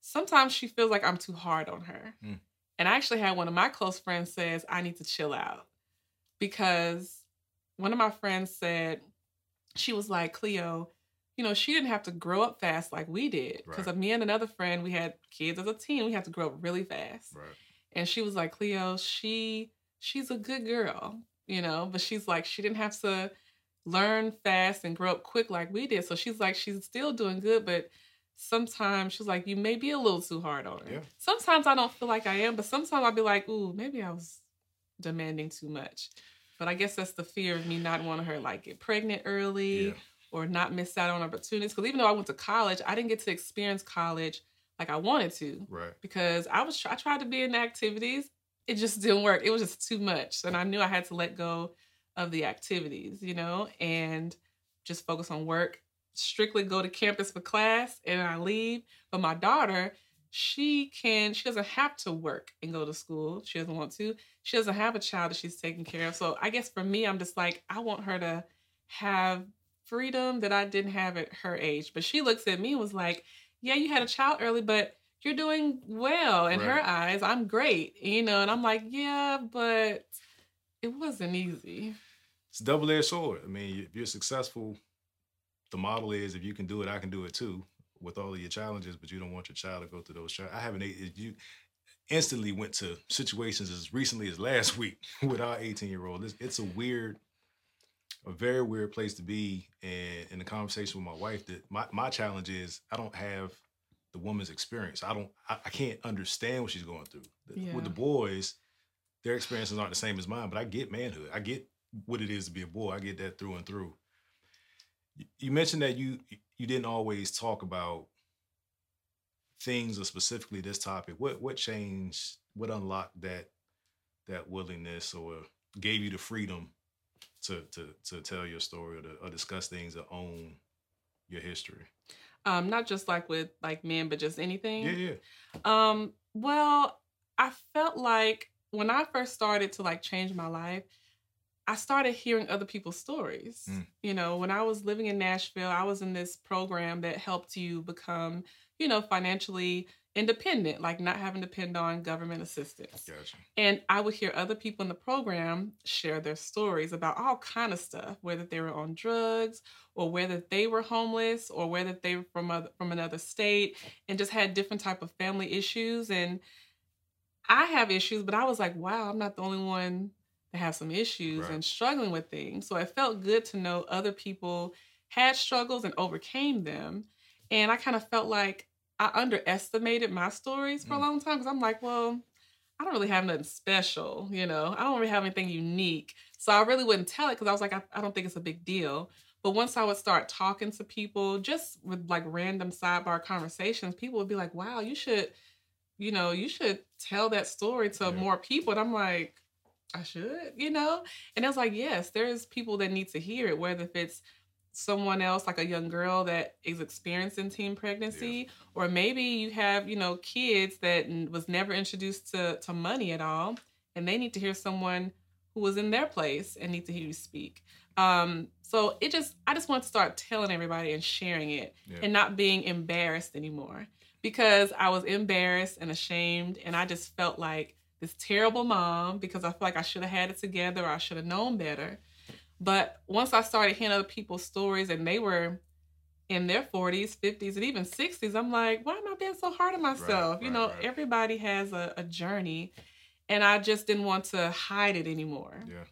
Sometimes she feels like I'm too hard on her, Mm. and I actually had one of my close friends says I need to chill out because one of my friends said she was like Cleo, you know, she didn't have to grow up fast like we did. Because Right. of me and another friend, we had kids as a teen, we had to grow up really fast. Right. And she was like, Cleo, she she's a good girl, you know, but she's like, she didn't have to learn fast and grow up quick like we did. So she's like, she's still doing good, but sometimes she's like, you may be a little too hard on her. Yeah. Sometimes I don't feel like I am, but sometimes I'll be like, ooh, maybe I was demanding too much. But I guess that's the fear of me not wanting her like get pregnant early Yeah. or not miss out on opportunities. Because even though I went to college, I didn't get to experience college like I wanted to Right. because I was I tried to be in activities. It just didn't work. It was just too much, and I knew I had to let go of the activities, you know, and just focus on work. Strictly go to campus for class, and I leave. But my daughter, she can. She doesn't have to work and go to school. She doesn't want to. She doesn't have a child that she's taking care of. So I guess for me, I'm just like I want her to have freedom that I didn't have at her age. But she looks at me and was like, "Yeah, you had a child early, but." you're doing well in her eyes. I'm great, you know. And I'm like, yeah, but it wasn't easy. It's a double edged sword. I mean, if you're successful, the model is if you can do it, I can do it too. With all of your challenges, but you don't want your child to go through those challenges. I haven't. You instantly went to situations as recently as last *laughs* week with our 18 year old. It's, it's a weird, a very weird place to be. And in the conversation with my wife, that my my challenge is I don't have the woman's experience. I don't. I, I can't understand what she's going through. Yeah. With the boys, their experiences aren't the same as mine, but I get manhood. I get what it is to be a boy. I get that through and through. You- You mentioned that you you didn't always talk about things or specifically this topic. What what changed? What unlocked that that willingness or gave you the freedom to to to tell your story or to or discuss things or own your history? Um, not just like with like men, but just anything. Yeah, yeah. Um, well, I felt like when I first started to like change my life, I started hearing other people's stories. Mm. You know, when I was living in Nashville, I was in this program that helped you become, you know, financially independent, like not having to depend on government assistance. Gotcha. And I would hear other people in the program share their stories about all kind of stuff, whether they were on drugs or whether they were homeless or whether they were from other, from another state and just had different type of family issues. And I have issues, but I was like, wow, I'm not the only one that has some issues Right. and struggling with things. So it felt good to know other people had struggles and overcame them. And I kind of felt like I underestimated my stories for a Mm. long time because I'm like, well, I don't really have nothing special, you know. I don't really have anything unique. So I really wouldn't tell it because I was like, I, I don't think it's a big deal. But once I would start talking to people, just with like random sidebar conversations, people would be like, wow, you should, you know, you should tell that story to Yeah. more people. And I'm like, I should, you know? And I was like, yes, there's people that need to hear it, whether if it's someone else, like a young girl that is experiencing teen pregnancy, or maybe you have, you know, kids that was never introduced to, to money at all, and they need to hear someone who was in their place and need to hear you speak. Um, so it just, I just want to start telling everybody and sharing it Yeah. and not being embarrassed anymore because I was embarrassed and ashamed, and I just felt like this terrible mom because I feel like I should have had it together or I should have known better. But once I started hearing other people's stories and they were in their 40s, 50s, and even 60s, I'm like, why am I being so hard on myself? you right, know, right. everybody has a, a journey, and I just didn't want to hide it anymore. Yeah.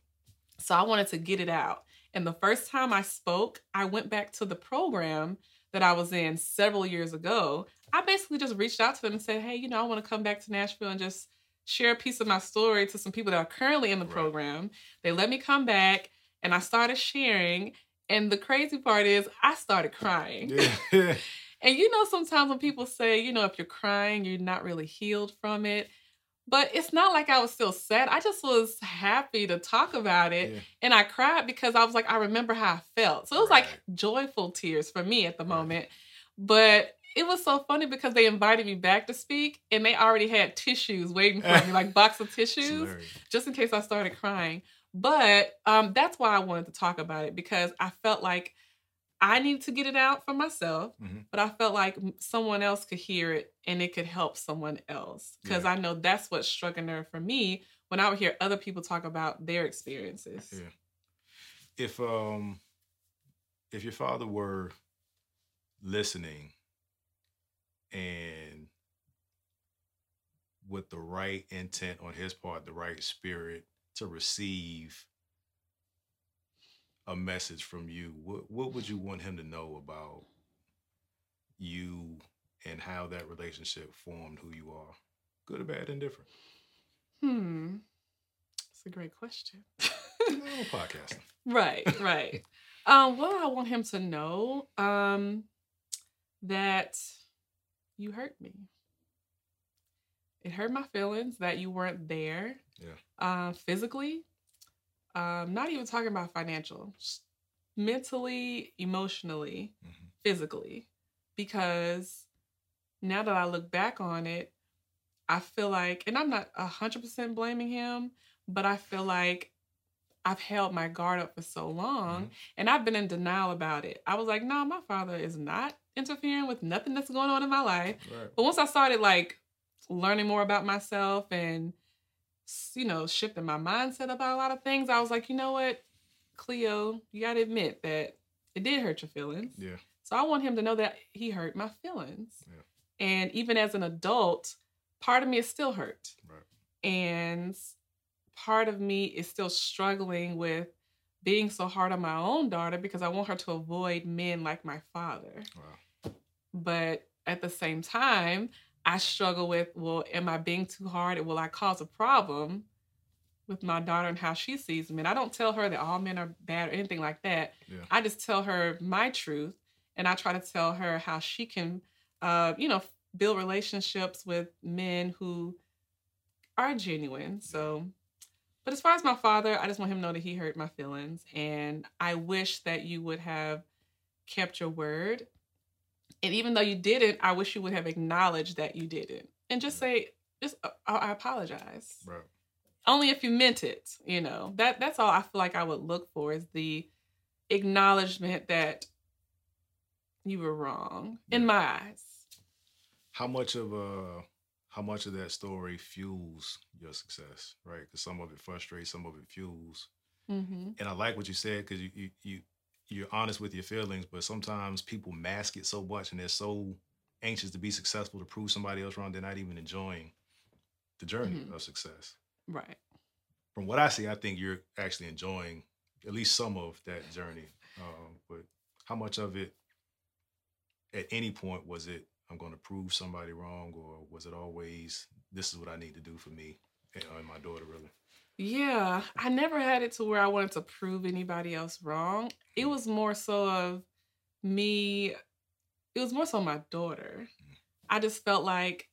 So I wanted to get it out. And the first time I spoke, I went back to the program that I was in several years ago. I basically just reached out to them and said, hey, you know, I want to come back to Nashville and just share a piece of my story to some people that are currently in the Right. program. They let me come back and I started sharing. And the crazy part is, I started crying. Yeah. *laughs* *laughs* And you know, sometimes when people say, you know, if you're crying, you're not really healed from it. But it's not like I was still sad. I just was happy to talk about it. Yeah. And I cried because I was like, I remember how I felt. So it was like joyful tears for me at the Right. moment. But it was so funny because they invited me back to speak and they already had tissues waiting for me, like *laughs* box of tissues just in case I started crying. But um, that's why I wanted to talk about it because I felt like I needed to get it out for myself, Mhm. but I felt like someone else could hear it and it could help someone else because Yeah. I know that's what struck a nerve for me when I would hear other people talk about their experiences. Yeah. If um if your father were listening and with the right intent on his part, the right spirit to receive a message from you, what what would you want him to know about you and how that relationship formed who you are? Good or bad, indifferent. Hmm. That's a great question. Podcasting. *laughs* Right, right. um, *laughs* what I want him to know? Um, that you hurt me. It hurt my feelings that you weren't there. Yeah. Uh, physically. Um, not even talking about financial. Mentally, emotionally, Mhm. physically. Because now that I look back on it, I feel like, and I'm not a hundred percent blaming him, but I feel like I've held my guard up for so long Mhm. and I've been in denial about it. I was like, no, my father is not interfering with nothing that's going on in my life. Right. But once I started like learning more about myself and you know, shifting my mindset about a lot of things, I was like, you know what, Cleo, you got to admit that it did hurt your feelings. Yeah. So I want him to know that he hurt my feelings. Yeah. And even as an adult, part of me is still hurt. Right. And part of me is still struggling with being so hard on my own daughter because I want her to avoid men like my father. Wow. But at the same time, I struggle with, well, am I being too hard? Will I cause a problem with my daughter and how she sees men? I don't tell her that all men are bad or anything like that. Yeah. I just tell her my truth and I try to tell her how she can, uh, you know, build relationships with men who are genuine. So, but as far as my father, I just want him to know that he hurt my feelings. And I wish that you would have kept your word. And even though you didn't, I wish you would have acknowledged that you didn't. And just say, just uh, I apologize. Right. Only if you meant it, you know. That that's all I feel like I would look for is the acknowledgement that you were wrong in my eyes. how much of uh how much of that story fuels your success right because some of it frustrates some of it fuels Mm-hmm. and i like what you said because you, you you you're honest with your feelings but sometimes people mask it so much and they're so anxious to be successful to prove somebody else wrong they're not even enjoying the journey Mhm. of success Right. from what i see i think you're actually enjoying at least some of that journey um, but how much of it at any point was it i'm going to prove somebody wrong or was it always this is what i need to do for me and, and my daughter really Yeah, I never had it to where I wanted to prove anybody else wrong. It hmm. was more so of me, it was more so my daughter. Hmm. I just felt like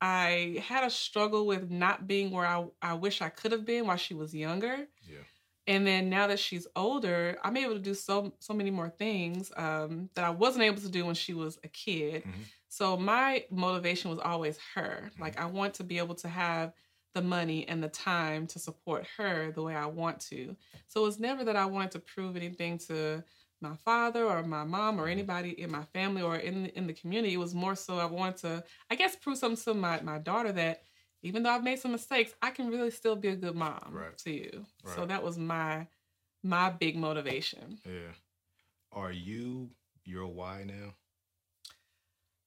I had a struggle with not being where I, I wish I could have been while she was younger. Yeah. And then now that she's older, I'm able to do so so many more things um, that I wasn't able to do when she was a kid. Mhm. So my motivation was always her. Like I want to be able to have the money and the time to support her the way I want to. So it was never that I wanted to prove anything to my father or my mom or anybody in my family or in in the community. It was more so I wanted to, I guess, prove something to my my daughter that even though I've made some mistakes, I can really still be a good mom Right. to you. So that was my my big motivation. Yeah. Are you your why now?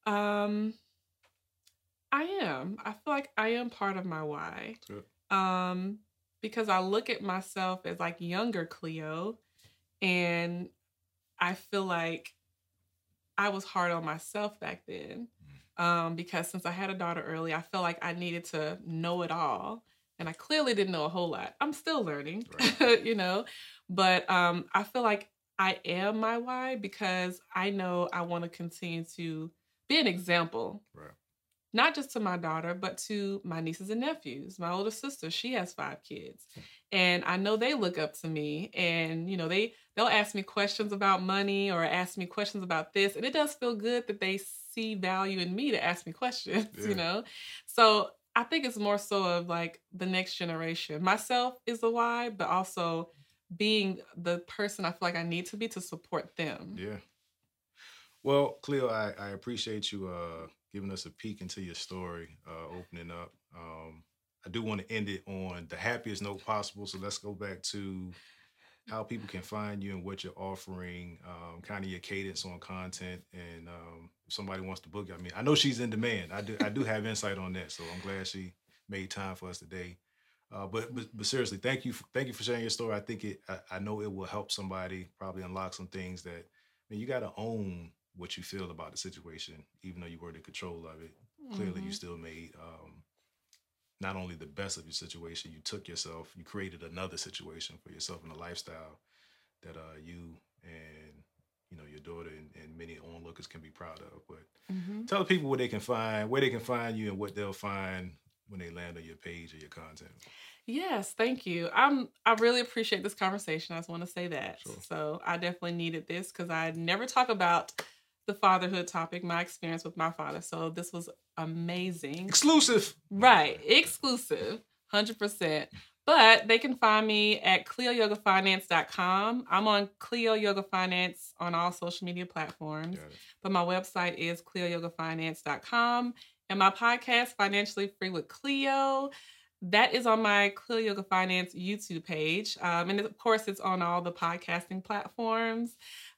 Um, I am. I feel like I am part of my why. Um, because I look at myself as like younger Cleo, and I feel like I was hard on myself back then. Um, because since I had a daughter early, I felt like I needed to know it all. And I clearly didn't know a whole lot. I'm still learning, *laughs* you know, but um, I feel like I am my why because I know I want to continue to be an example Right. not just to my daughter, but to my nieces and nephews. My older sister, she has five kids. And I know they look up to me and you know, they they'll ask me questions about money or ask me questions about this. And it does feel good that they see value in me to ask me questions, *laughs* Yeah. you know. So I think it's more so of like the next generation. Myself is the why, but also being the person I feel like I need to be to support them. Yeah. Well, Cleo, I, I appreciate you uh, giving us a peek into your story, uh, opening up. Um, I do want to end it on the happiest note possible. So let's go back to how people can find you and what you're offering, um, kind of your cadence on content, and um, if somebody wants to book you. I mean, I know she's in demand. I do I do have insight on that, so I'm glad she made time for us today. Uh, but, but but seriously, thank you f- thank you for sharing your story. I think it I, I know it will help somebody probably unlock some things that I mean you got to own what you feel about the situation, even though you were in control of it. Clearly, you Mhm. still made um, not only the best of your situation, you took yourself, you created another situation for yourself and a lifestyle that uh, you and you know your daughter and, and many onlookers can be proud of. But Mhm. tell the people where they can find where they can find you and what they'll find when they land on your page or your content. Yes, thank you. I'm I really appreciate this conversation. I just want to say that. Sure. So I definitely needed this because I never talk about the fatherhood topic, my experience with my father. So this was amazing. Exclusive. Right. Exclusive. 100%. But they can find me at CleoYogaFinance.com. I'm on Cleo Yoga Finance on all social media platforms. But my website is CleoYogaFinance.com. And my podcast, Financially Free with Cleo, that is on my Cleo Yoga Finance YouTube page. Um, and of course, it's on all the podcasting platforms.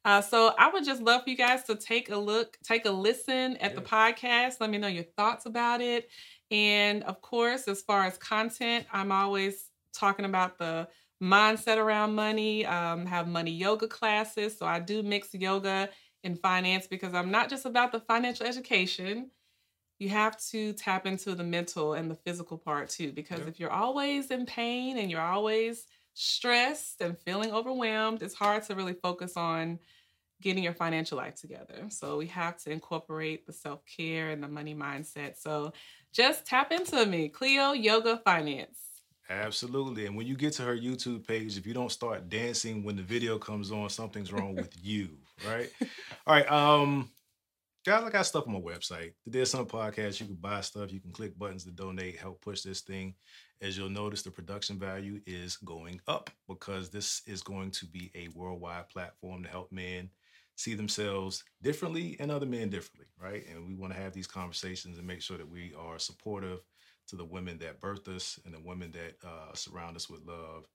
Uh, so I would just love for you guys to take a look, take a listen at the podcast. Let me know your thoughts about it. And of course, as far as content, I'm always talking about the mindset around money, um, have money yoga classes. So I do mix yoga and finance because I'm not just about the financial education. You have to tap into the mental and the physical part too. Because Yeah. if you're always in pain and you're always stressed and feeling overwhelmed, it's hard to really focus on getting your financial life together. So we have to incorporate the self care and the money mindset. So just tap into me, Cleo Yoga Finance. Absolutely. And when you get to her YouTube page, if you don't start dancing when the video comes on, something's wrong with *laughs* you, right? All right. Um, guys, I got stuff on my website. There's some podcasts you can buy stuff. You can click buttons to donate, help push this thing. As you'll notice, the production value is going up because this is going to be a worldwide platform to help men see themselves differently and other men differently, right? And we want to have these conversations and make sure that we are supportive to the women that birth us and the women that uh, surround us with love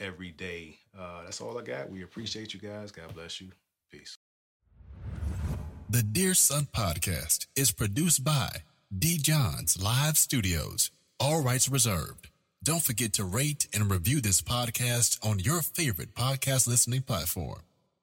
every day. Uh, that's all I got. We appreciate you guys. God bless you. Peace. The Dear Son podcast is produced by D. Johns Live Studios. All rights reserved. Don't forget to rate and review this podcast on your favorite podcast listening platform.